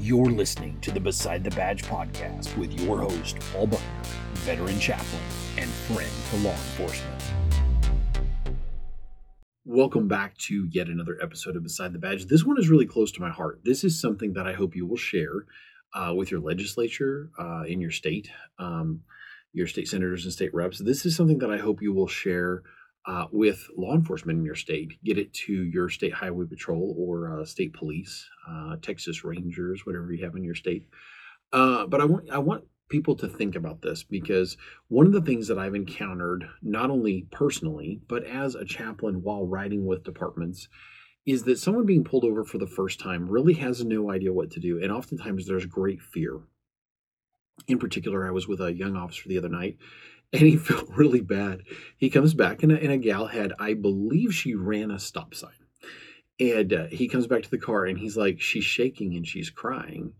You're listening to the Beside the Badge podcast with your host, Paul Buckner, veteran chaplain and friend to law enforcement. Welcome back to yet another episode of Beside the Badge. This one is really close to my heart. This is something that I hope you will share uh, with your legislature uh, in your state, um, your state senators and state reps. This is something that I hope you will share uh, with law enforcement in your state. Get it to your state highway patrol or uh, state police, uh, Texas Rangers, whatever you have in your state. Uh, but I want I want people to think about this because one of the things that I've encountered, not only personally but as a chaplain while riding with departments, is that someone being pulled over for the first time really has no idea what to do, and oftentimes there's great fear. In particular, I was with a young officer the other night, and he felt really bad. He comes back, and a, and a gal had, I believe, she ran a stop sign. And uh, he comes back to the car, and he's like, she's shaking and she's crying.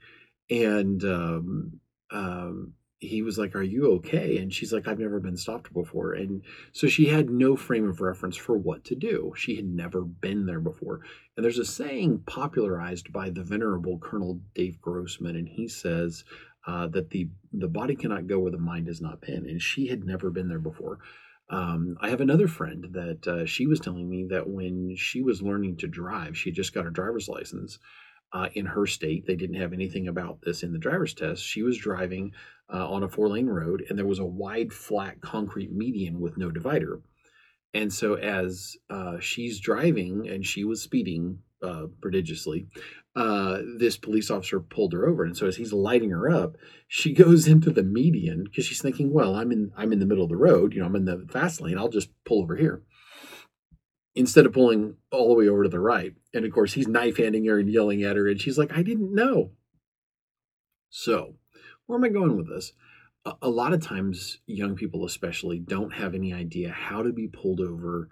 And um, um, he was like, Are you okay? And she's like, I've never been stopped before. And so she had no frame of reference for what to do. She had never been there before. And there's a saying popularized by the venerable Colonel Dave Grossman, and he says, uh, that the the body cannot go where the mind has not been, and she had never been there before. Um, I have another friend that uh, she was telling me that when she was learning to drive, she just got her driver's license uh, in her state. They didn't have anything about this in the driver's test. She was driving uh, on a four lane road, and there was a wide, flat concrete median with no divider. And so, as uh, she's driving and she was speeding uh, prodigiously, uh, this police officer pulled her over, and so as he's lighting her up, she goes into the median because she's thinking, "Well, I'm in I'm in the middle of the road. You know, I'm in the fast lane. I'll just pull over here." Instead of pulling all the way over to the right, and of course he's knife handing her and yelling at her, and she's like, "I didn't know." So, where am I going with this? A, a lot of times, young people especially don't have any idea how to be pulled over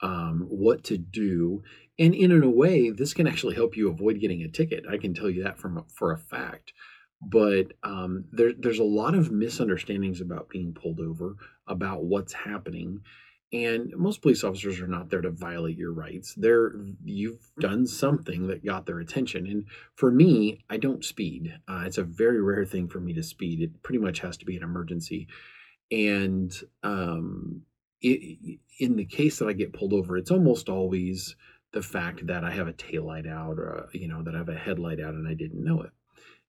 um, what to do. And in, a way, this can actually help you avoid getting a ticket. I can tell you that from for a fact. But um, there, there's a lot of misunderstandings about being pulled over, about what's happening. And most police officers are not there to violate your rights. They're you've done something that got their attention. And for me, I don't speed. Uh, it's a very rare thing for me to speed. It pretty much has to be an emergency. And um, it, in the case that I get pulled over, it's almost always the fact that I have a tail light out or you know that I have a headlight out and I didn't know it.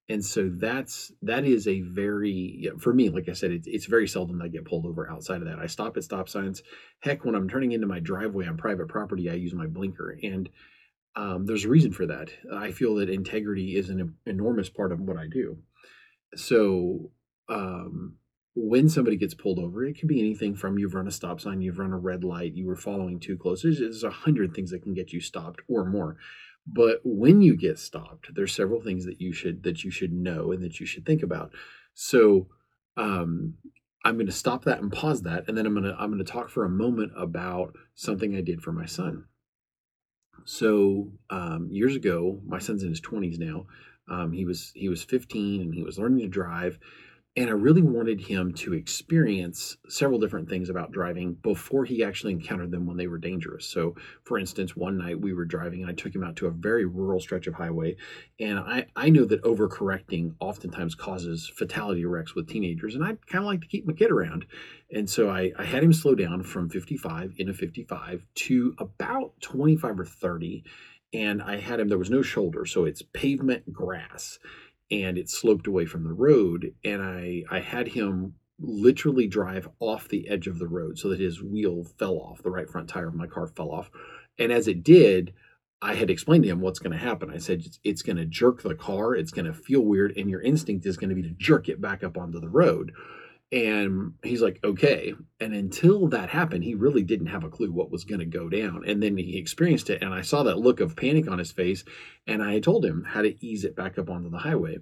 And so that's that is a very for me, like I said, it's, it's very seldom I get pulled over outside of that. I stop at stop signs. Heck, when I'm turning into my driveway on private property, I use my blinker, and um, there's a reason for that. I feel that integrity is an enormous part of what I do. So um, when somebody gets pulled over, it can be anything from you've run a stop sign, you've run a red light, you were following too close. There's, there's a hundred things that can get you stopped or more. But when you get stopped, there's several things that you should that you should know and that you should think about. So um, I'm going to stop that and pause that, and then I'm going to I'm going to talk for a moment about something I did for my son. So um, years ago, my son's in his 20s now. Um, he was he was 15 and he was learning to drive and I really wanted him to experience several different things about driving before he actually encountered them when they were dangerous. So, for instance, one night we were driving and I took him out to a very rural stretch of highway. And I, I know that overcorrecting oftentimes causes fatality wrecks with teenagers. And I kind of like to keep my kid around. And so I, I had him slow down from 55 in a 55 to about 25 or 30. And I had him, there was no shoulder. So it's pavement grass and it sloped away from the road and i i had him literally drive off the edge of the road so that his wheel fell off the right front tire of my car fell off. And as it did i had explained to him what's going to happen. I said it's, going to jerk the car it's going to feel weird and your instinct is going to be to jerk it back up onto the road and he's like, okay. And until that happened, he really didn't have a clue what was going to go down. And then he experienced it. And I saw that look of panic on his face. And I told him how to ease it back up onto the highway.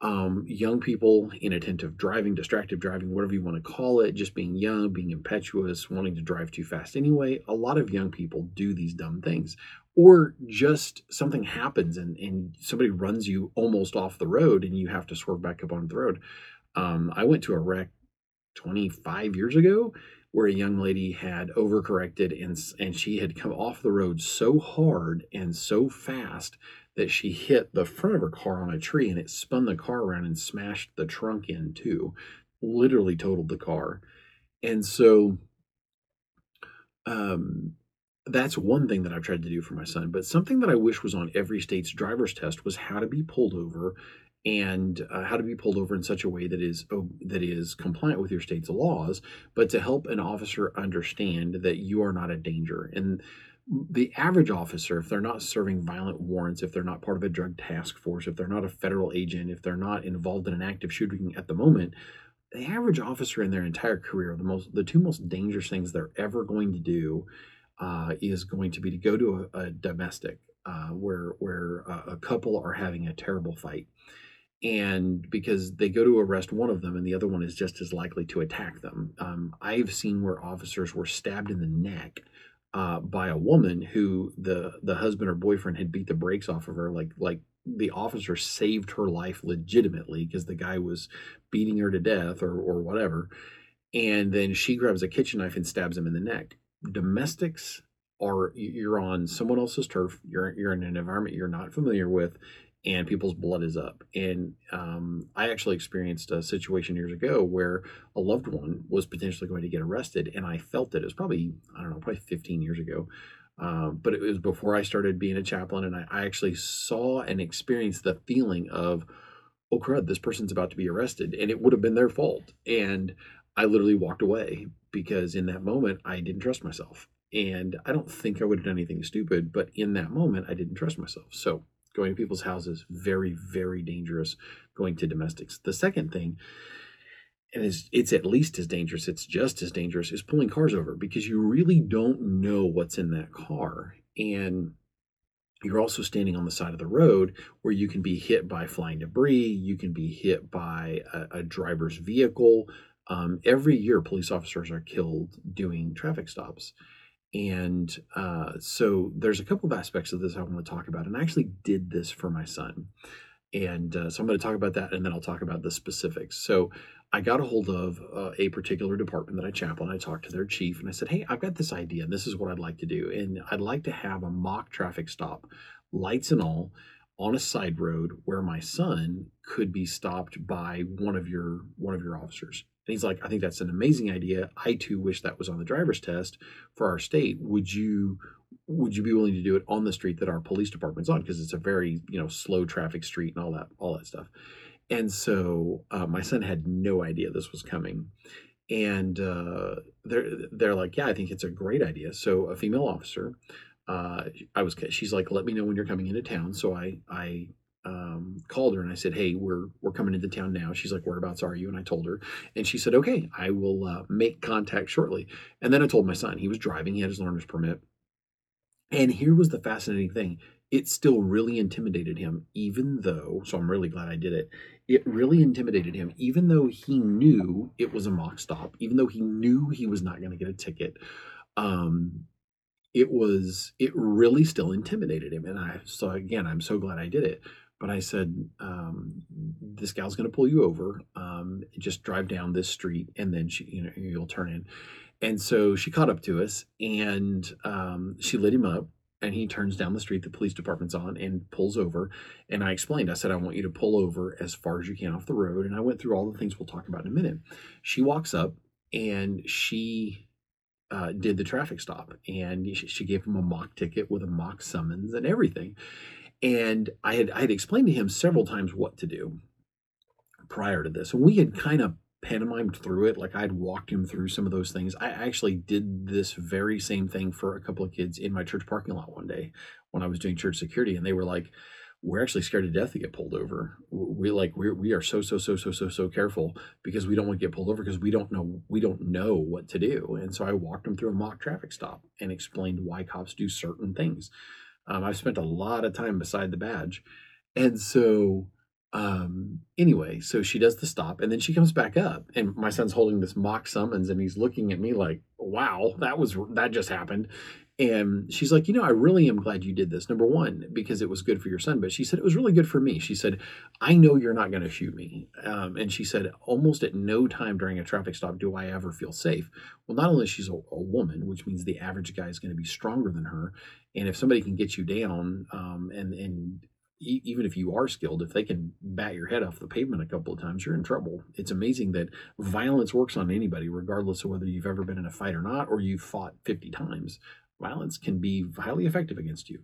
Um, young people, inattentive driving, distracted driving, whatever you want to call it, just being young, being impetuous, wanting to drive too fast anyway. A lot of young people do these dumb things. Or just something happens and, and somebody runs you almost off the road and you have to swerve back up onto the road um, I went to a wreck 25 years ago where a young lady had overcorrected and and she had come off the road so hard and so fast that she hit the front of her car on a tree and it spun the car around and smashed the trunk in too literally totaled the car. And so um that's one thing that I've tried to do for my son. But something that I wish was on every state's driver's test was how to be pulled over and uh, how to be pulled over in such a way that is oh, that is compliant with your state's laws, but to help an officer understand that you are not a danger. And the average officer, if they're not serving violent warrants, if they're not part of a drug task force, if they're not a federal agent, if they're not involved in an active shooting at the moment, the average officer in their entire career, the most the two most dangerous things they're ever going to do uh, is going to be to go to a, a domestic uh, where where a couple are having a terrible fight, and because they go to arrest one of them and the other one is just as likely to attack them. Um, I've seen where officers were stabbed in the neck uh, by a woman who the the husband or boyfriend had beat the brakes off of her, like like the officer saved her life legitimately because the guy was beating her to death or or whatever. And then she grabs a kitchen knife and stabs him in the neck domestics are you're on someone else's turf you're you're in an environment you're not familiar with and people's blood is up. And um, i actually experienced a situation years ago where a loved one was potentially going to get arrested and i felt it. It was probably i don't know probably 15 years ago. Uh, but it was before i started being a chaplain and I, I actually saw and experienced the feeling of oh crud this person's about to be arrested and it would have been their fault. And I literally walked away because in that moment I didn't trust myself. And I don't think I would have done anything stupid, but in that moment I didn't trust myself. So going to people's houses, very, very dangerous going to domestics. The second thing, and it's, it's at least as dangerous, it's just as dangerous, is pulling cars over because you really don't know what's in that car. And you're also standing on the side of the road where you can be hit by flying debris, you can be hit by a, a driver's vehicle, um, every year, police officers are killed doing traffic stops. And uh, so there's a couple of aspects of this I want to talk about. And I actually did this for my son. And uh, so I'm going to talk about that and then I'll talk about the specifics. So I got a hold of uh, a particular department that I chaplain. I talked to their chief and I said, Hey, I've got this idea. And this is what I'd like to do. And I'd like to have a mock traffic stop, lights and all, on a side road where my son could be stopped by one of your one of your officers. And he's like, I think that's an amazing idea. I too wish that was on the driver's test for our state. Would you would you be willing to do it on the street that our police department's on? Because it's a very you know slow traffic street and all that all that stuff. And so uh, my son had no idea this was coming, and uh, they're they're like, yeah, I think it's a great idea. So a female officer, uh, I was she's like, let me know when you're coming into town. So I I um, called her and I said, "Hey, we're we're coming into town now." She's like, "Whereabouts are you?" And I told her, and she said, "Okay, I will uh, make contact shortly." And then I told my son he was driving; he had his learner's permit. And here was the fascinating thing: it still really intimidated him, even though. So I'm really glad I did it. It really intimidated him, even though he knew it was a mock stop, even though he knew he was not going to get a ticket. Um, it was it really still intimidated him, and I so again I'm so glad I did it but I said, um, this gal's going to pull you over. Um, just drive down this street and then she, you know, you'll turn in. And so she caught up to us and um, she lit him up and he turns down the street the police department's on and pulls over. And I explained, I said, I want you to pull over as far as you can off the road. And I went through all the things we'll talk about in a minute. She walks up and she uh, did the traffic stop and she, she gave him a mock ticket with a mock summons and everything. And I had I had explained to him several times what to do prior to this. And we had kind of pantomimed through it. Like I'd walked him through some of those things. I actually did this very same thing for a couple of kids in my church parking lot one day when I was doing church security. And they were like, we're actually scared to death to get pulled over. We like we're we are so so so so so so careful because we don't want to get pulled over because we don't know we don't know what to do. And so I walked them through a mock traffic stop and explained why cops do certain things. Um, I've spent a lot of time beside the badge. And so, um, anyway, so she does the stop and then she comes back up. And my son's holding this mock summons and he's looking at me like, wow, that was, that just happened. And she's like, you know, I really am glad you did this. Number one, because it was good for your son. But she said it was really good for me. She said, I know you're not going to shoot me. Um, and she said, almost at no time during a traffic stop do I ever feel safe. Well, not only she's a, a woman, which means the average guy is going to be stronger than her. And if somebody can get you down um, and and even if you are skilled, if they can bat your head off the pavement a couple of times, you're in trouble. It's amazing that violence works on anybody, regardless of whether you've ever been in a fight or not, or you've fought 50 times. Violence can be highly effective against you.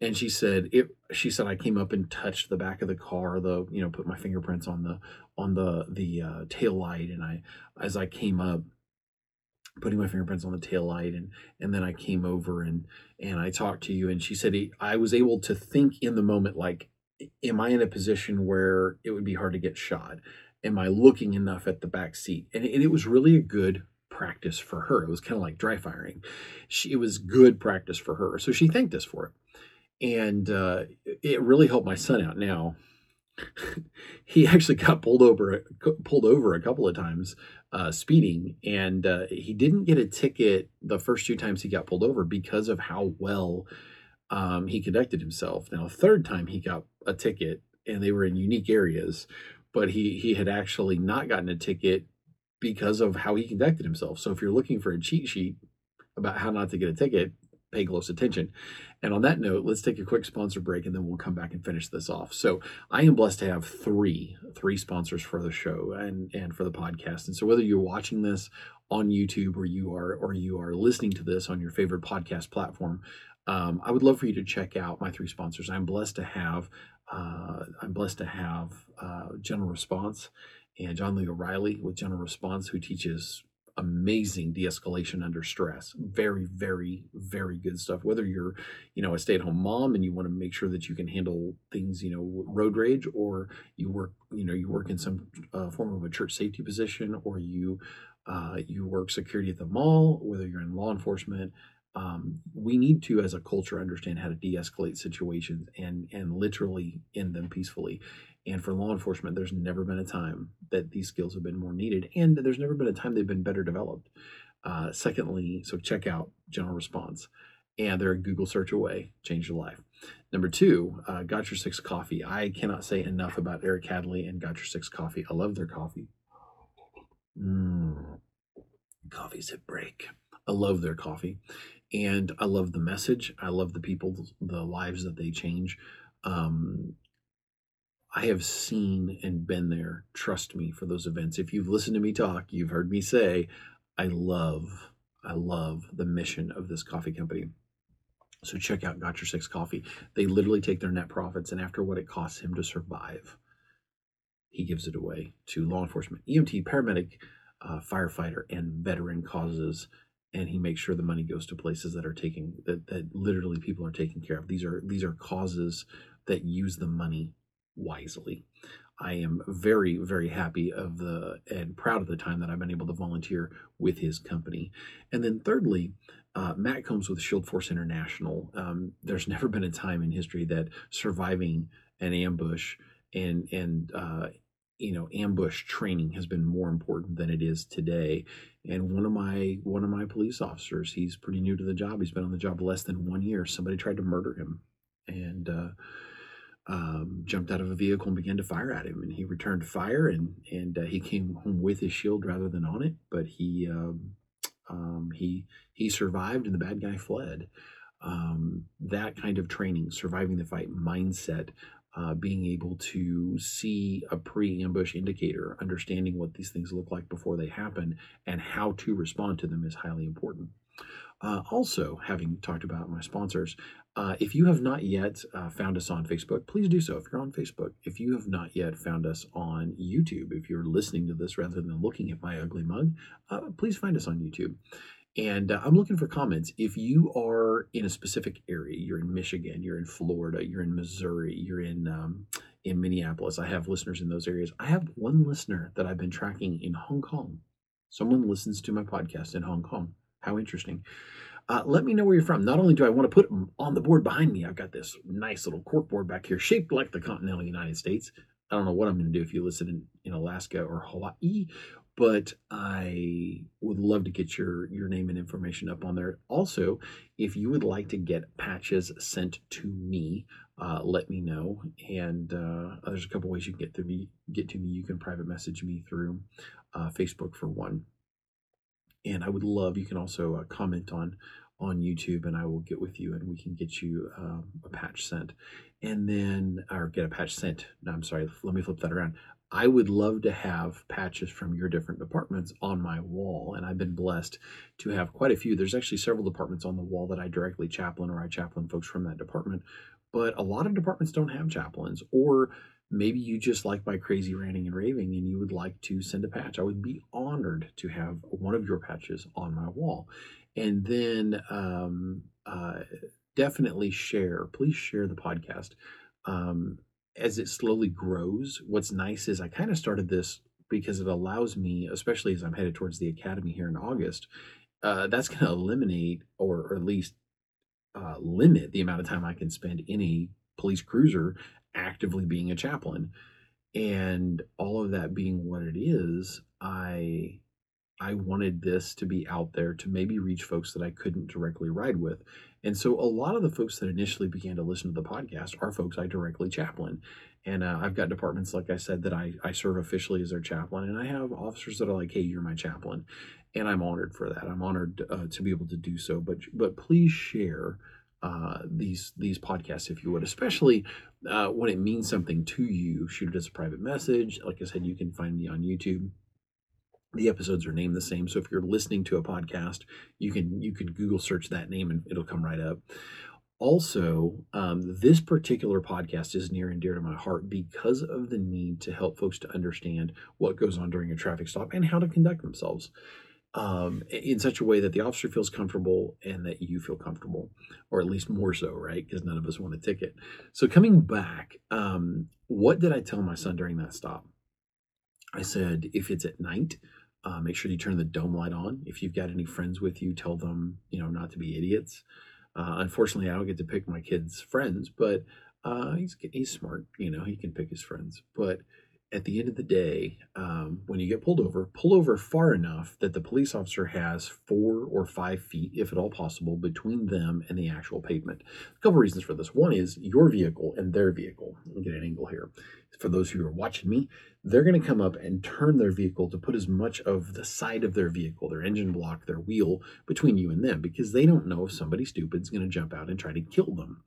And she said, it, she said, I came up and touched the back of the car, the, you know, put my fingerprints on the, on the, the uh, tail light. And I, as I came up, putting my fingerprints on the tail light and and then I came over and and I talked to you and she said I was able to think in the moment like am I in a position where it would be hard to get shot am I looking enough at the back seat and, and it was really a good practice for her. It was kind of like dry firing. She, it was good practice for her so she thanked us for it. And uh, it really helped my son out. Now he actually got pulled over pulled over a couple of times uh, speeding, and uh, he didn't get a ticket the first two times he got pulled over because of how well um, he conducted himself. Now, a third time he got a ticket, and they were in unique areas, but he he had actually not gotten a ticket because of how he conducted himself. So, if you're looking for a cheat sheet about how not to get a ticket, pay close attention. And on that note, let's take a quick sponsor break and then we'll come back and finish this off. So I am blessed to have three, three sponsors for the show and, and for the podcast. And so whether you're watching this on YouTube or you are or you are listening to this on your favorite podcast platform, um, I would love for you to check out my three sponsors. I'm blessed to have uh, I'm blessed to have uh, General Response and John Lee O'Reilly with General Response, who teaches amazing de-escalation under stress. Very very very good stuff. Whether you're you know a stay-at-home mom and you want to make sure that you can handle things you know road rage or you work you know you work in some uh, form of a church safety position or you uh, you work security at the mall whether you're in law enforcement um, we need to as a culture understand how to de-escalate situations and and literally end them peacefully and for law enforcement, there's never been a time that these skills have been more needed, and there's never been a time they've been better developed. Uh, secondly, so check out General Response, and they're a Google search away. Change your life. Number two, uh, Got Your Six Coffee. I cannot say enough about Eric Hadley and Got Your Six Coffee. I love their coffee. Mm, coffee's at break. I love their coffee, and I love the message. I love the people, the lives that they change. Um, I have seen and been there. Trust me for those events. If you've listened to me talk, you've heard me say, I love, I love the mission of this coffee company. So check out Got Your Six Coffee. They literally take their net profits, and after what it costs him to survive, he gives it away to law enforcement, EMT, paramedic, uh, firefighter, and veteran causes. And he makes sure the money goes to places that are taking that, that literally people are taking care of. These are these are causes that use the money wisely. I am very, very happy of the and proud of the time that I've been able to volunteer with his company. And then thirdly, uh, Matt Combs with Shield Force International. Um, there's never been a time in history that surviving an ambush and and uh, you know ambush training has been more important than it is today. And one of my one of my police officers, he's pretty new to the job. He's been on the job less than one year. Somebody tried to murder him, and uh, um, jumped out of a vehicle and began to fire at him. And he returned fire, and and uh, he came home with his shield rather than on it. But he um, um, he he survived, and the bad guy fled. Um, that kind of training, surviving the fight mindset, uh, being able to see a pre-ambush indicator, understanding what these things look like before they happen, and how to respond to them is highly important. Uh, also, having talked about my sponsors, uh, if you have not yet uh, found us on Facebook, please do so. If you're on Facebook, if you have not yet found us on YouTube, if you're listening to this rather than looking at my ugly mug, uh, please find us on YouTube. And uh, I'm looking for comments. If you are in a specific area, you're in Michigan, you're in Florida, you're in Missouri, you're in um, in Minneapolis. I have listeners in those areas. I have one listener that I've been tracking in Hong Kong. Someone listens to my podcast in Hong Kong. How interesting. Uh, let me know where you're from. Not only do I want to put them on the board behind me, I've got this nice little cork board back here shaped like the continental United States. I don't know what I'm going to do if you listen in, in Alaska or Hawaii, but I would love to get your your name and information up on there. Also, if you would like to get patches sent to me, uh, let me know. And uh, there's a couple ways you can get to me. Get to me. You can private message me through uh, Facebook for one. And I would love. You can also uh, comment on on YouTube, and I will get with you, and we can get you um, a patch sent. And then, or get a patch sent. No, I'm sorry. Let me flip that around. I would love to have patches from your different departments on my wall. And I've been blessed to have quite a few. There's actually several departments on the wall that I directly chaplain or I chaplain folks from that department. But a lot of departments don't have chaplains. Or maybe you just like my crazy ranting and raving and you would like to send a patch. I would be honored to have one of your patches on my wall. And then um, uh, definitely share. Please share the podcast. Um, as it slowly grows, what's nice is I kind of started this because it allows me, especially as I'm headed towards the academy here in August, uh, that's going to eliminate or, or, at least uh, limit the amount of time I can spend in a police cruiser actively being a chaplain. And all of that being what it is, I I wanted this to be out there to maybe reach folks that I couldn't directly ride with. And so a lot of the folks that initially began to listen to the podcast are folks I directly chaplain. And uh, I've got departments, like I said, that I, I serve officially as their chaplain. And I have officers that are like, hey, you're my chaplain. And I'm honored for that. I'm honored uh, to be able to do so. But but please share uh, these these podcasts if you would, especially uh, when it means something to you. Shoot it as a private message. Like I said, you can find me on YouTube the episodes are named the same so if you're listening to a podcast you can you can google search that name and it'll come right up also um, this particular podcast is near and dear to my heart because of the need to help folks to understand what goes on during a traffic stop and how to conduct themselves um, in such a way that the officer feels comfortable and that you feel comfortable, or at least more so, right? Because none of us want a ticket. So, coming back, um, what did I tell my son during that stop? I said, if it's at night, uh, make sure you turn the dome light on. If you've got any friends with you, tell them, you know, not to be idiots. Uh, unfortunately, I don't get to pick my kids' friends, but uh, he's he's smart. You know, he can pick his friends. But at the end of the day, um, when you get pulled over, pull over far enough that the police officer has four or five feet, if at all possible, between them and the actual pavement. A couple reasons for this. One is your vehicle and their vehicle. Let get an angle here. For those who are watching me, they're going to come up and turn their vehicle to put as much of the side of their vehicle, their engine block, their wheel, between you and them because they don't know if somebody stupid is going to jump out and try to kill them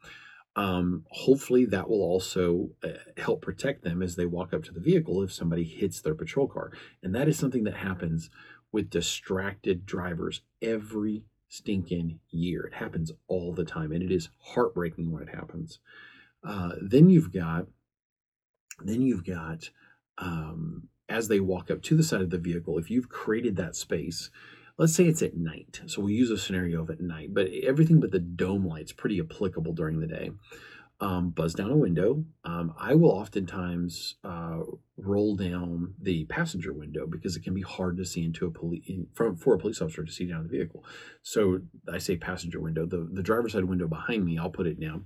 um, hopefully that will also uh, help protect them as they walk up to the vehicle if somebody hits their patrol car. And that is something that happens with distracted drivers every stinking year. It happens all the time and it is heartbreaking when it happens. Uh, then you've got then you've got um, as they walk up to the side of the vehicle if you've created that space let's say it's at night. So we'll use a scenario of at night, but everything but the dome light's pretty applicable during the day. Um, buzz down a window. Um, I will oftentimes uh, roll down the passenger window because it can be hard to see into a police for, for a police officer to see down the vehicle. So I say passenger window. The the driver's side window behind me, I'll put it down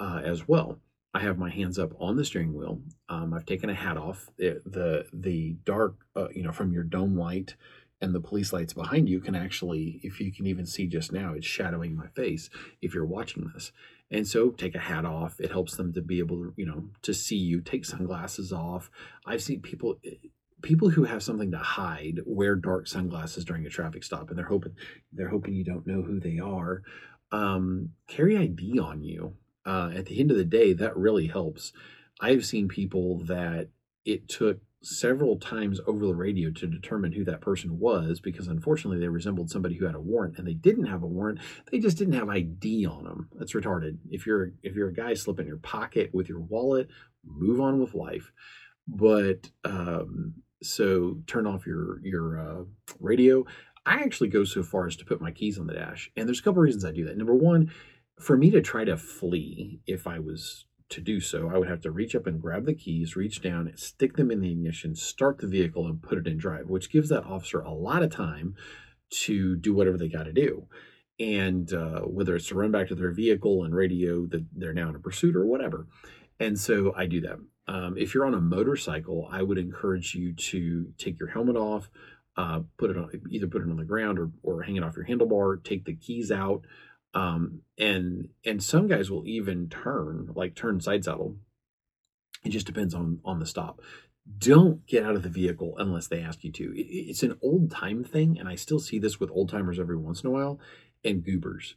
uh, as well. I have my hands up on the steering wheel. Um, I've taken a hat off. The the, the dark, uh, you know, from your dome light and the police lights behind you can actually, if you can even see just now, it's shadowing my face if you're watching this. And so take a hat off. It helps them to be able to, you know, to see you. Take sunglasses off. I've seen people people who have something to hide wear dark sunglasses during a traffic stop and they're hoping they're hoping you don't know who they are. Um, carry ID on you. Uh, at the end of the day, that really helps. I've seen people that it took several times over the radio to determine who that person was because unfortunately they resembled somebody who had a warrant and they didn't have a warrant. They just didn't have id on them that's retarded. If you're if you're a guy slip in your pocket with your wallet move on with life. But um so turn off your your uh, radio. I actually go so far as to put my keys on the dash and there's a couple reasons i do that. Number one for me to try to flee if i was to do so, I would have to reach up and grab the keys, reach down, stick them in the ignition, start the vehicle, and put it in drive, which gives that officer a lot of time to do whatever they got to do. And uh, whether it's to run back to their vehicle and radio that they're now in a pursuit or whatever. And so I do that. Um, if you're on a motorcycle, I would encourage you to take your helmet off, uh, put it on either put it on the ground or or hang it off your handlebar, take the keys out. Um, and and some guys will even turn like turn side saddle. It just depends on on the stop. Don't get out of the vehicle unless they ask you to. It, it's an old time thing, and I still see this with old timers every once in a while and goobers.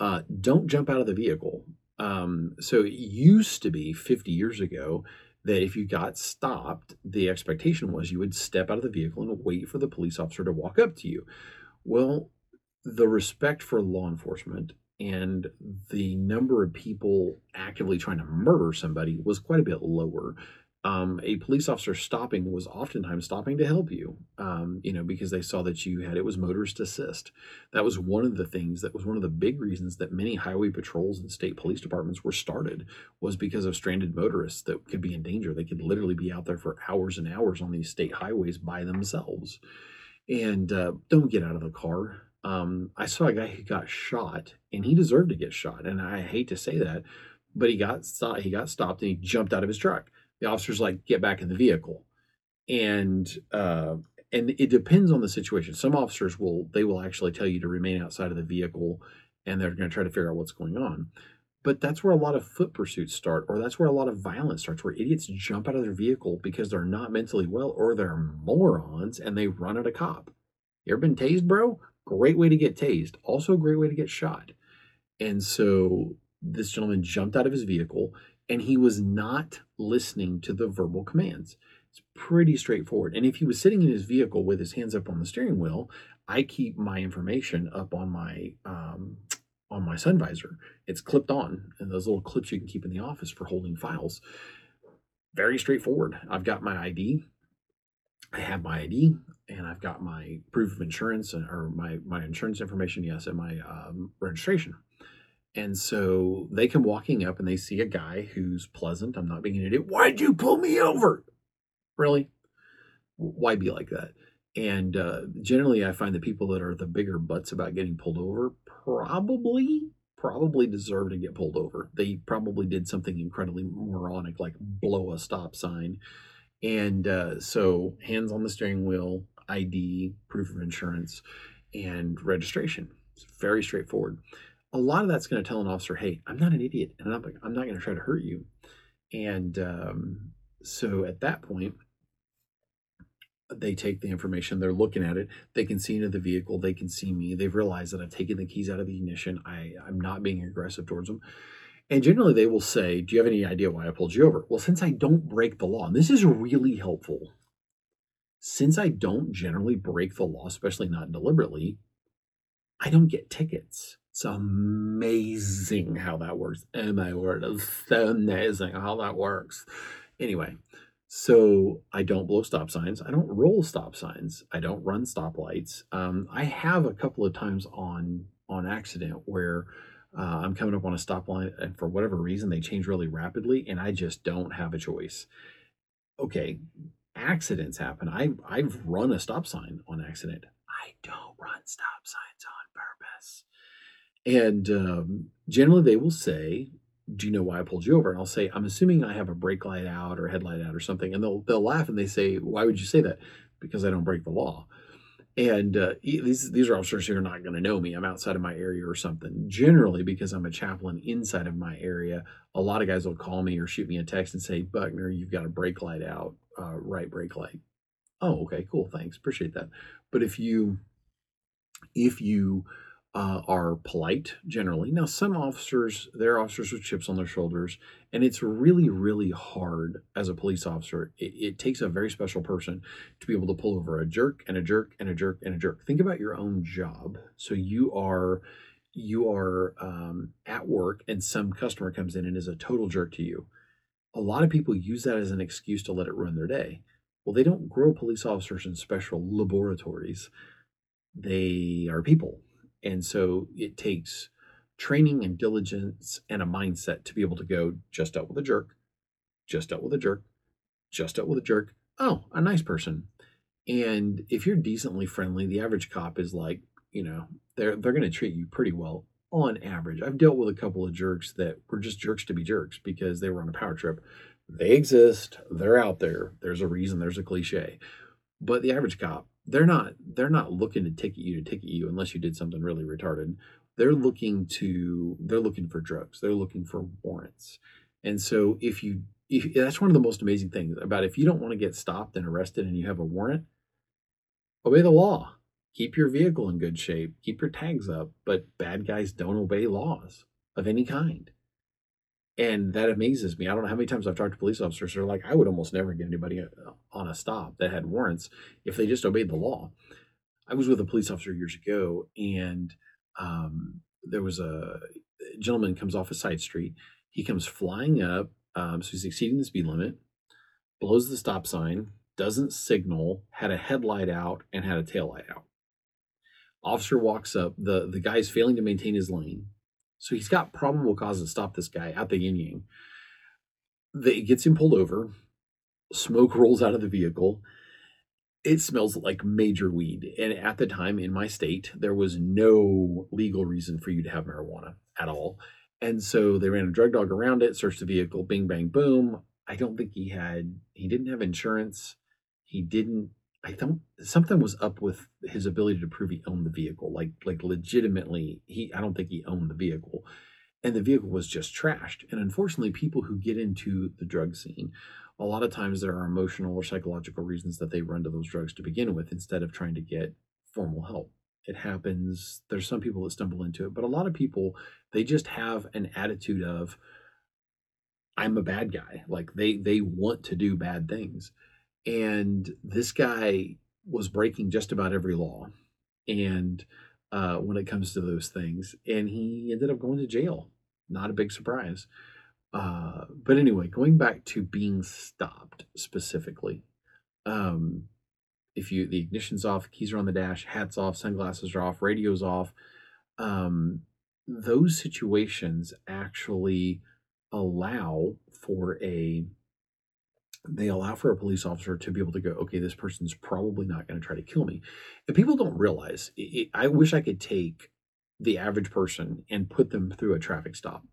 Uh, don't jump out of the vehicle. Um, so it used to be 50 years ago that if you got stopped, the expectation was you would step out of the vehicle and wait for the police officer to walk up to you. Well, the respect for law enforcement and the number of people actively trying to murder somebody was quite a bit lower um, a police officer stopping was oftentimes stopping to help you, um, you know, because they saw that you had it was motorist assist. That was one of the things that was one of the big reasons that many highway patrols and state police departments were started was because of stranded motorists that could be in danger. They could literally be out there for hours and hours on these state highways by themselves. And uh, don't get out of the car. Um, I saw a guy who got shot, and he deserved to get shot. And I hate to say that, but he got he got stopped and he jumped out of his truck the officer's like, get back in the vehicle. And uh, and it depends on the situation. Some officers will they will actually tell you to remain outside of the vehicle and they're going to try to figure out what's going on. But that's where a lot of foot pursuits start, or that's where a lot of violence starts, where idiots jump out of their vehicle because they're not mentally well or they're morons and they run at a cop. You ever been tased, bro? Great way to get tased. Also, a great way to get shot. And so this gentleman jumped out of his vehicle and he was not listening to the verbal commands. It's pretty straightforward. And if he was sitting in his vehicle with his hands up on the steering wheel, I keep my information up on my um, on my sun visor. It's clipped on, and those little clips you can keep in the office for holding files. Very straightforward. I've got my ID. I have my ID, and I've got my proof of insurance or my my insurance information. Yes, and my um, registration. And so they come walking up and they see a guy who's pleasant. I'm not being an idiot. Why'd you pull me over? Really? Why be like that? And uh, generally, I find the people that are the bigger butts about getting pulled over probably probably deserve to get pulled over. They probably did something incredibly moronic, like blow a stop sign. And uh, so, hands on the steering wheel, ID, proof of insurance, and registration. It's very straightforward a lot of that's going to tell an officer, hey, I'm not an idiot and I'm, I'm not going to try to hurt you. And um, so at that point, they take the information, they're looking at it, they can see into the vehicle, they can see me, they've realized that I've taken the keys out of the ignition, I, I'm not being aggressive towards them. And generally, they will say, Do you have any idea why I pulled you over? Well, since I don't break the law, and this is really helpful, since I don't generally break the law, especially not deliberately, I don't get tickets. It's amazing how that works. Oh my word, it's so amazing how that works. Anyway, so I don't blow stop signs. I don't roll stop signs. I don't run stoplights. Um, I have a couple of times on on accident where uh, I'm coming up on a stop line and for whatever reason they change really rapidly and I just don't have a choice. Okay, accidents happen. I I've run a stop sign on accident. I don't run stop signs on purpose. And um, generally, they will say, "Do you know why I pulled you over?" And I'll say, "I'm assuming I have a brake light out or headlight out or something." And they'll they'll laugh and they say, "Why would you say that?" Because I don't break the law. And uh, these these are officers who are not going to know me. I'm outside of my area or something. Generally, because I'm a chaplain inside of my area, a lot of guys will call me or shoot me a text and say, "Buckner, you've got a brake light out, uh, right brake light." Oh, okay, cool, thanks, appreciate that. But if you if you uh, are polite generally. Now, some officers, they're officers with chips on their shoulders, and it's really, really hard as a police officer. It, it, takes a very special person to be able to pull over a jerk and a jerk and a jerk and a jerk. Think about your own job. So you are you are um, at work, and some customer comes in and is a total jerk to you. A lot of people use that as an excuse to let it ruin their day. Well, they don't grow police officers in special laboratories. They are people and so it takes training and diligence and a mindset to be able to go just dealt with a jerk, just dealt with a jerk, just dealt with a jerk. Oh, a nice person. And if you're decently friendly, the average cop is like, you know, they're they're going to treat you pretty well on average. I've dealt with a couple of jerks that were just jerks to be jerks because they were on a power trip. They exist, they're out there. There's a reason, there's a cliche. But the average cop they're not they're not looking to ticket you to ticket you unless you did something really retarded. They're looking to they're looking for drugs. They're looking for warrants. And so if you if, that's one of the most amazing things about if you don't want to get stopped and arrested and you have a warrant, obey the law. Keep your vehicle in good shape. Keep your tags up. But bad guys don't obey laws of any kind. And that amazes me. I don't know how many times I've talked to police officers They're like, I would almost never get anybody uh, on a stop that had warrants if they just obeyed the law. I was with a police officer years ago, and um, there was a gentleman comes off a side street. He comes flying up, um, so he's exceeding the speed limit, blows the stop sign, doesn't signal, had a headlight out, and had a tail light out. Officer walks up. the The guy's failing to maintain his lane so he's got probable cause to stop this guy at the yin yang. They gets him pulled over. Smoke rolls out of the vehicle. It smells like major weed. And at the time in my state, there was no legal reason for you to have marijuana at all. And so they ran a drug dog around it, searched the vehicle, bing, bang, boom. I don't think he had, he didn't have insurance. He didn't I don't something was up with his ability to prove he owned the vehicle. Like like legitimately, he I don't think he owned the vehicle. And the vehicle was just trashed. And unfortunately, people who get into the drug scene, a lot of times there are emotional or psychological reasons that they run to those drugs to begin with instead of trying to get formal help. It happens. There's some people that stumble into it, but a lot of people they just have an attitude of I'm a bad guy. Like they they want to do bad things and this guy was breaking just about every law and uh, when it comes to those things and he ended up going to jail. Not a big surprise. Uh, but anyway going back to being stopped specifically um, if you the ignition's off keys are on the dash hats off sunglasses are off radios off um, those situations actually allow for a they allow for a police officer to be able to go, okay, this person's probably not going to try to kill me. And people don't realize, it, I wish I could take the average person and put them through a traffic stop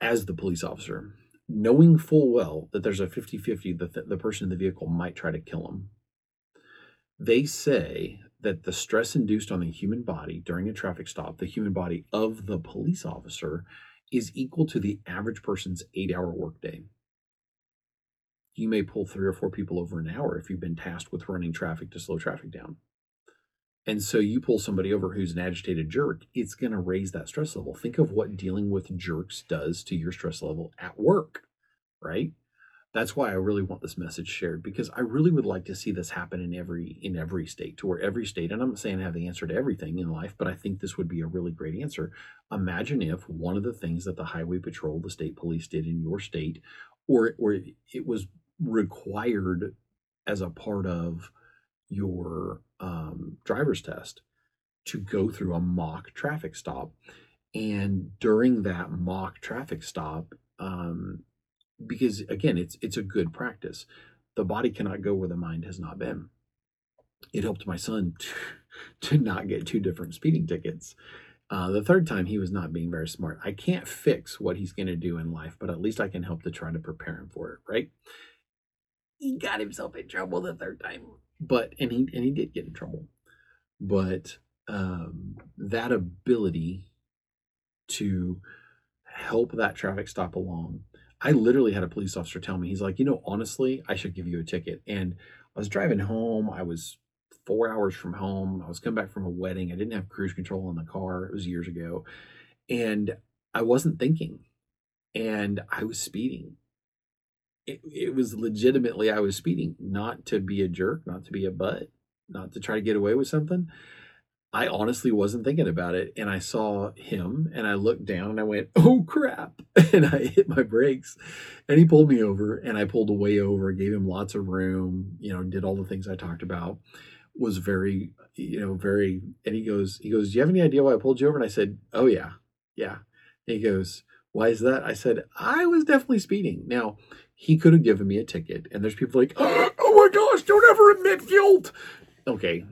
as the police officer, knowing full well that there's a 50 50 that the, person in the vehicle might try to kill them. They say that the stress induced on the human body during a traffic stop, the human body of the police officer, is equal to the average person's eight hour workday you may pull three or four people over an hour if you've been tasked with running traffic to slow traffic down. And so you pull somebody over who's an agitated jerk, it's going to raise that stress level. Think of what dealing with jerks does to your stress level at work, right? That's why I really want this message shared because I really would like to see this happen in every in every state to where every state and I'm not saying I have the answer to everything in life, but I think this would be a really great answer. Imagine if one of the things that the highway patrol, the state police did in your state or or it was required as a part of your um, driver's test to go through a mock traffic stop. And during that mock traffic stop, um, because again, it's it's a good practice. The body cannot go where the mind has not been. It helped my son to, to not get two different speeding tickets. Uh, the third time, he was not being very smart. I can't fix what he's going to do in life, but at least I can help to try to prepare him for it, right? He got himself in trouble the third time. But and he and he did get in trouble. But um, that ability to help that traffic stop along. I literally had a police officer tell me, he's like, you know, honestly, I should give you a ticket. And I was driving home. I was four hours from home. I was coming back from a wedding. I didn't have cruise control in the car. It was years ago. And I wasn't thinking. And I was speeding it, it was legitimately I was speeding, not to be a jerk, not to be a butt, not to try to get away with something. I honestly wasn't thinking about it. And I saw him and I looked down and I went, oh crap. And I hit my brakes and he pulled me over and I pulled way over, gave him lots of room, you know, did all the things I talked about. Was very, you know, very, and he goes, he goes, Do you have any idea why I pulled you over? And I said, Oh, yeah, yeah. And he goes, Why is that? I said, I was definitely speeding. Now, he could have given me a ticket. And there's people like, oh my gosh, don't ever admit guilt. Okay,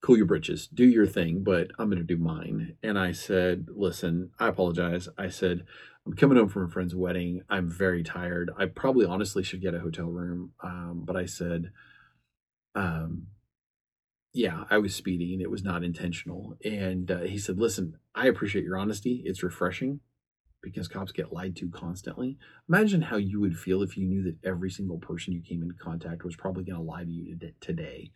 cool your britches, do your thing, but I'm going to do mine. And I said, listen, I apologize. I said, I'm coming home from a friend's wedding. I'm very tired. I probably honestly should get a hotel room. Um, but I said, um, yeah, I was speeding it was not intentional. And uh, he said, listen, I appreciate your honesty. It's refreshing because cops get lied to constantly. Imagine how you would feel if you knew that every single person you came into contact was probably going to lie to you today.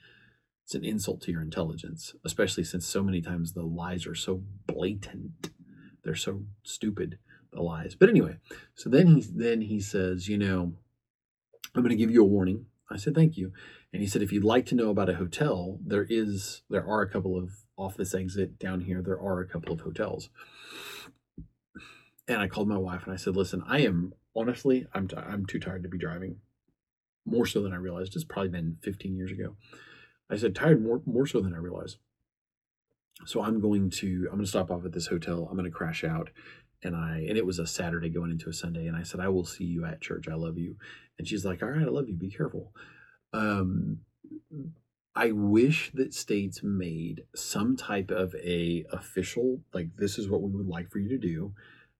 It's an insult to your intelligence, especially since so many times the lies are so blatant. They're so stupid, the lies. But anyway, so then he then he says, you know, I'm going to give you a warning. I said, thank you. And he said, if you'd like to know about a hotel, there is, there are a couple of off this exit down here. There are a couple of hotels. And I called my wife and I said, listen, I am honestly, I'm, t- I'm too tired to be driving more so than I realized. It's probably been 15 years ago. I said, tired more, more so than I realized. So I'm going to, I'm going to stop off at this hotel. I'm going to crash out and I and it was a Saturday going into a Sunday, and I said, "I will see you at church. I love you." And she's like, "All right, I love you. Be careful." Um, I wish that states made some type of a official like this is what we would like for you to do.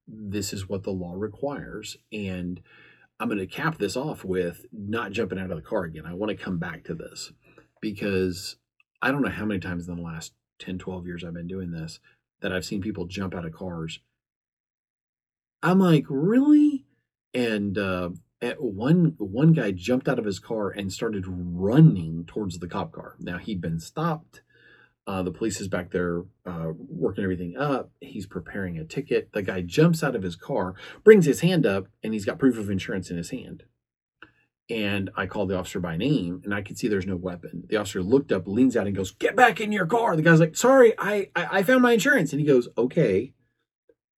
This is what the law requires, and I'm going to cap this off with not jumping out of the car again. I want to come back to this because I don't know how many times in the last 10, 12 years I've been doing this that I've seen people jump out of cars I'm like, really? And uh, at one one guy jumped out of his car and started running towards the cop car. Now he'd been stopped. Uh, the police is back there uh, working everything up. He's preparing a ticket. The guy jumps out of his car, brings his hand up, and he's got proof of insurance in his hand. And I called the officer by name, and I could see there's no weapon. The officer looked up, leans out, and goes, "Get back in your car." The guy's like, "Sorry, I I, I found my insurance." And he goes, "Okay."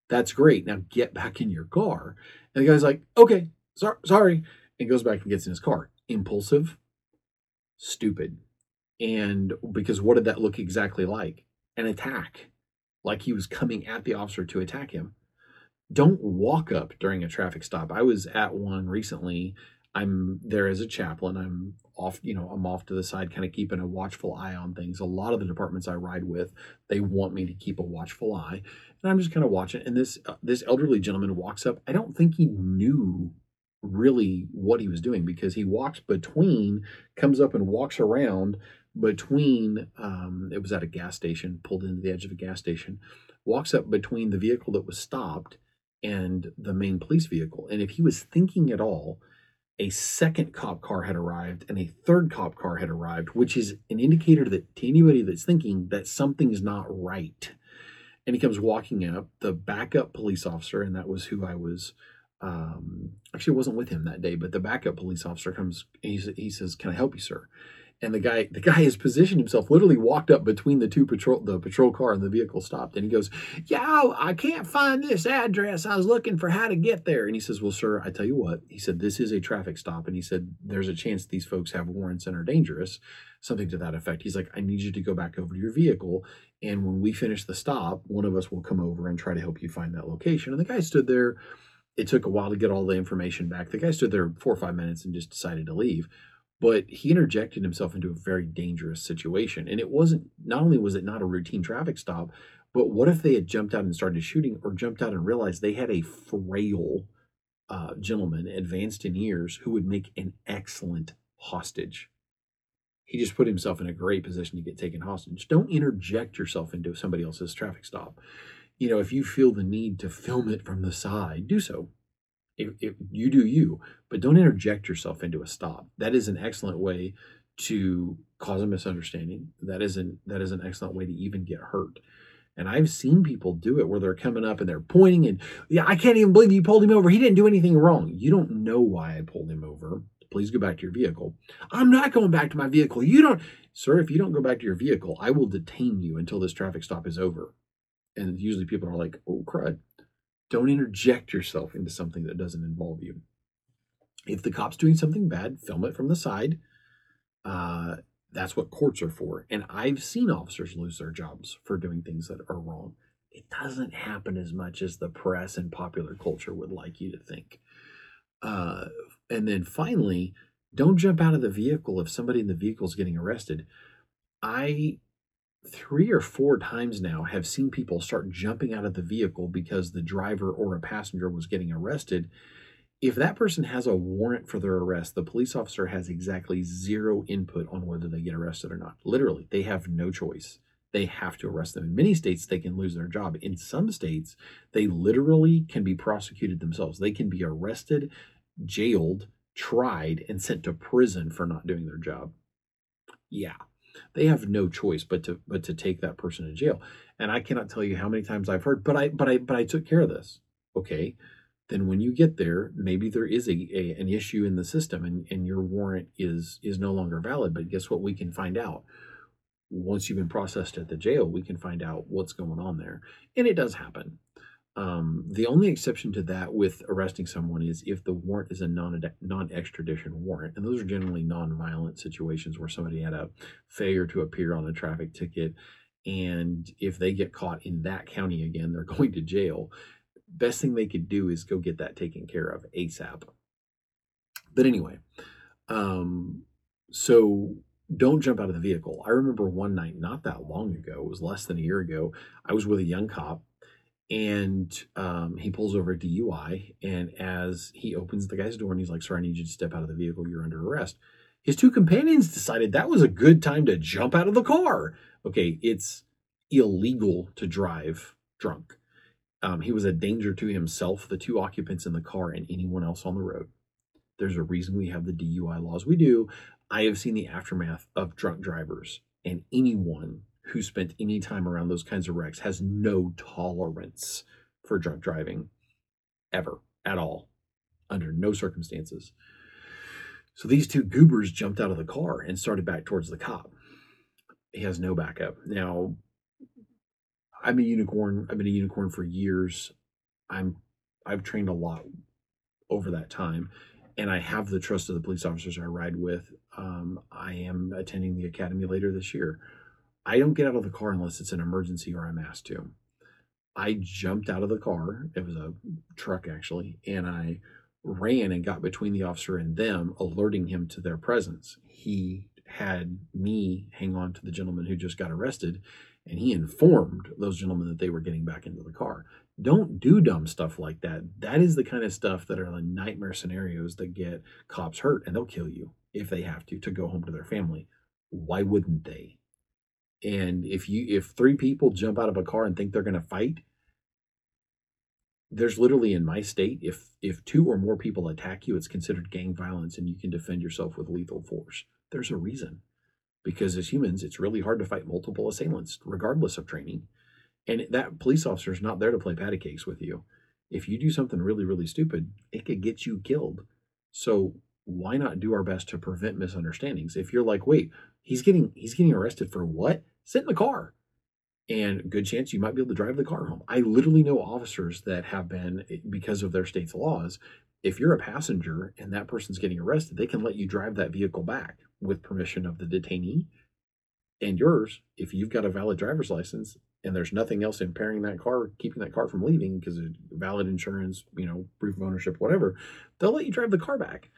That's great. Now get back in your car. And the guy's like, okay, so- sorry. And goes back and gets in his car. Impulsive, stupid. And because what did that look exactly like? An attack. Like he was coming at the officer to attack him. Don't walk up during a traffic stop. I was at one recently. I'm there as a chaplain. I'm off, you know, I'm off to the side, kind of keeping a watchful eye on things. A lot of the departments I ride with, they want me to keep a watchful eye and I'm just kind of watching. And this uh, this elderly gentleman walks up. I don't think he knew really what he was doing because he walks between, comes up and walks around between. Um, it was at a gas station, pulled into the edge of a gas station, walks up between the vehicle that was stopped and the main police vehicle. And if he was thinking at all, a second cop car had arrived and a third cop car had arrived, which is an indicator that to anybody that's thinking that something's not right and he comes walking up the backup police officer and that was who i was um, actually wasn't with him that day but the backup police officer comes he, he says can i help you sir and the guy the guy has positioned himself literally walked up between the two patrol the patrol car and the vehicle stopped and he goes yeah i can't find this address i was looking for how to get there and he says well sir i tell you what he said this is a traffic stop and he said there's a chance these folks have warrants and are dangerous something to that effect he's like i need you to go back over to your vehicle and when we finish the stop, one of us will come over and try to help you find that location. And the guy stood there. It took a while to get all the information back. The guy stood there four or five minutes and just decided to leave. But he interjected himself into a very dangerous situation. And it wasn't, not only was it not a routine traffic stop, but what if they had jumped out and started shooting or jumped out and realized they had a frail uh, gentleman, advanced in years, who would make an excellent hostage? he just put himself in a great position to get taken hostage. Don't interject yourself into somebody else's traffic stop. You know, if you feel the need to film it from the side, do so. If, if you do you, but don't interject yourself into a stop. That is an excellent way to cause a misunderstanding. That is an that is an excellent way to even get hurt. And I've seen people do it where they're coming up and they're pointing and yeah, I can't even believe you pulled him over. He didn't do anything wrong. You don't know why I pulled him over. Please go back to your vehicle. I'm not going back to my vehicle. You don't, sir, if you don't go back to your vehicle, I will detain you until this traffic stop is over. And usually people are like, oh, crud. Don't interject yourself into something that doesn't involve you. If the cop's doing something bad, film it from the side. Uh, that's what courts are for. And I've seen officers lose their jobs for doing things that are wrong. It doesn't happen as much as the press and popular culture would like you to think. Uh, and then finally, don't jump out of the vehicle if somebody in the vehicle is getting arrested. I three or four times now have seen people start jumping out of the vehicle because the driver or a passenger was getting arrested if that person has a warrant for their arrest, the police officer has exactly zero input on whether they get arrested or not. Literally, they have no choice. They have to arrest them. In many states, they can lose their job. In some states, they literally can be prosecuted themselves. They can be arrested, jailed, tried, and sent to prison for not doing their job. Yeah, they have no choice but to but to take that person to jail. And I cannot tell you how many times I've heard, but I but I but I took care of this. Okay then when you get there, maybe there is a, a, an issue in the system and, and your warrant is is no longer valid. But guess what? We can find out. Once you've been processed at the jail, we can find out what's going on there. And it does happen. Um, the only exception to that with arresting someone is if the warrant is a non extradition warrant, and those are generally non-violent situations where somebody had a failure to appear on a traffic ticket, and if they get caught in that county again, they're going to jail best thing they could do is go get that taken care of ASAP. But anyway, um, so don't jump out of the vehicle. I remember one night, not that long ago, it was less than a year ago, I was with a young cop and um, he pulls over a DUI. And as he opens the guy's door and he's like, Sir, I need you to step out of the vehicle. You're under arrest. His two companions decided that was a good time to jump out of the car. Okay, it's illegal to drive drunk. Um, he was a danger to himself, the two occupants in the car, and anyone else on the road. There's a reason we have the DUI laws we do. I have seen the aftermath of drunk drivers, and anyone who spent any time around those kinds of wrecks has no tolerance for drunk driving ever, at all, under no circumstances. So these two goobers jumped out of the car and started back towards the cop. He has no backup. Now, I'm a unicorn. I've been a unicorn for years. I'm I've trained a lot over that time, and I have the trust of the police officers I ride with. Um, I am attending the academy later this year. I don't get out of the car unless it's an emergency or I'm asked to. I jumped out of the car. It was a truck actually, and I ran and got between the officer and them, alerting him to their presence. He had me hang on to the gentleman who just got arrested and he informed those gentlemen that they were getting back into the car. Don't do dumb stuff like that. That is the kind of stuff that are the nightmare scenarios that get cops hurt and they'll kill you if they have to to go home to their family. Why wouldn't they? And if you if three people jump out of a car and think they're going to fight, there's literally in my state if if two or more people attack you, it's considered gang violence and you can defend yourself with lethal force. There's a reason because as humans, it's really hard to fight multiple assailants, regardless of training. And that police officer is not there to play patty cakes with you. If you do something really, really stupid, it could get you killed. So why not do our best to prevent misunderstandings? If you're like, wait, he's getting he's getting arrested for what? Sit in the car. And good chance you might be able to drive the car home. I literally know officers that have been, eh, because of their state's laws, if you're a passenger and that person's getting arrested, they can let you drive that vehicle back with permission of the detainee and yours if you've got a valid driver's license and there's nothing else impairing that car keeping that car from leaving because of valid insurance you know proof of ownership whatever they'll let you drive the car back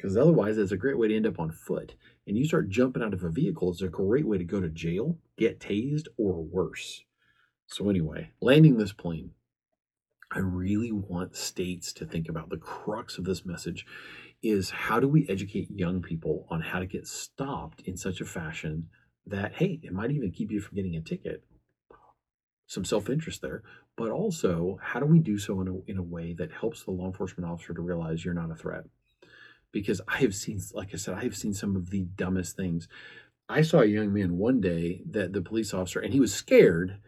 because otherwise it's a great way to end up on foot and you start jumping out of a vehicle it's a great way to go to jail get tased or worse so anyway landing this plane i really want states to think about the crux of this message is how do we educate young people on how to get stopped in such a fashion that, hey, it might even keep you from getting a ticket? Some self interest there, but also how do we do so in a, in a way that helps the law enforcement officer to realize you're not a threat? Because I have seen, like I said, I have seen some of the dumbest things. I saw a young man one day that the police officer, and he was scared,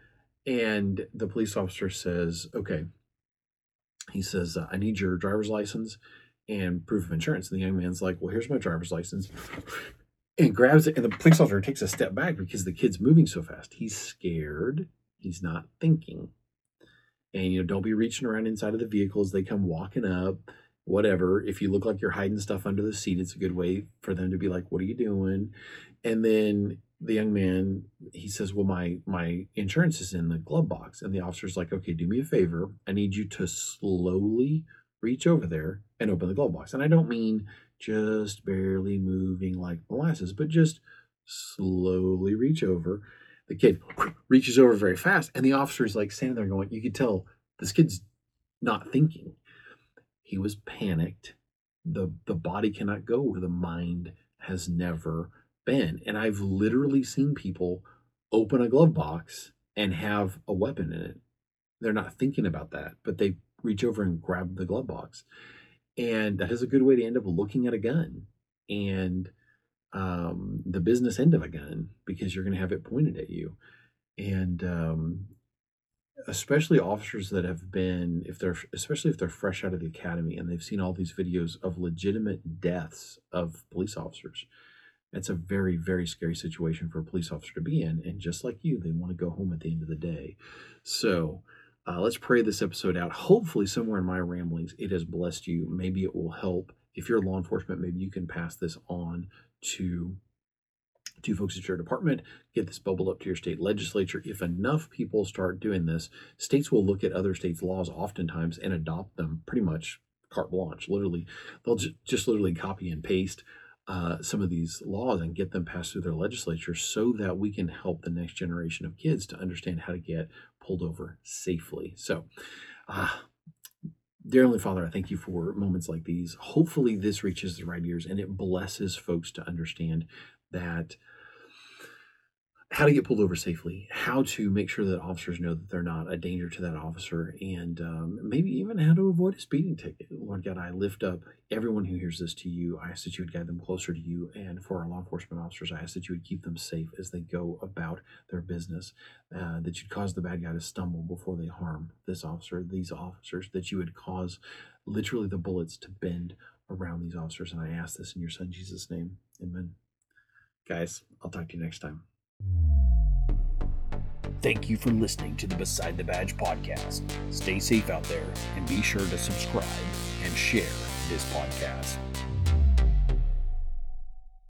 and the police officer says, okay, he says, uh, I need your driver's license and proof of insurance. And the young man's like, Well, here's my driver's license. And grabs it, and the police officer takes a step back because the kid's moving so fast. He's scared. He's not thinking. And you know, don't be reaching around inside of the vehicle as they come walking up. Whatever. If you look like you're hiding stuff under the seat, it's a good way for them to be like, "What are you doing?" And then the young man he says, "Well, my my insurance is in the glove box." And the officer's like, "Okay, do me a favor. I need you to slowly reach over there and open the glove box. And I don't mean just barely moving like molasses, but just slowly reach over. The kid reaches over very fast, and the officer is like standing there going, You could tell this kid's not thinking. He was panicked. The, the body cannot go where the mind has never been. And I've literally seen people open a glove box and have a weapon in it. They're not thinking about that, but they reach over and grab the glove box. And that is a good way to end up looking at a gun and um, the business end of a gun because you're going to have it pointed at you. And um, especially officers that have been, if they're, especially if they're fresh out of the academy and they've seen all these videos of legitimate deaths of police officers it's a very, very scary situation for a police officer to be in. And just like you, they want to go home at the end of the day. So uh, let's pray this episode out. Hopefully, somewhere in my ramblings, it has blessed you. Maybe it will help. If you're law enforcement, maybe you can pass this on to to folks at your department, get this bubble up to your state legislature. If enough people start doing this, states will look at other states' laws oftentimes and adopt them pretty much carte blanche. Literally, they'll just, just literally copy and paste uh, some of these laws and get them passed through their legislature so that we can help the next generation of kids to understand how to get pulled over safely. So, uh, dear Heavenly Father, I thank you for moments like these. Hopefully, this reaches the right ears and it blesses folks to understand that how to get pulled over safely, how to make sure that officers know that they're not a danger to that officer, and um, maybe even how to avoid a speeding ticket. Lord God, I lift up everyone who hears this to you. I ask that you would guide them closer to you. And for our law enforcement officers, I ask that you would keep them safe as they go about their business, uh, that you'd cause the bad guy to stumble before they harm this officer, these officers, that you would cause literally the bullets to bend around these officers. And I ask this in your son Jesus' name. Amen. Guys, I'll talk to you next time. Thank you for listening to the Beside the Badge podcast. Stay safe out there and be sure to subscribe and share this podcast.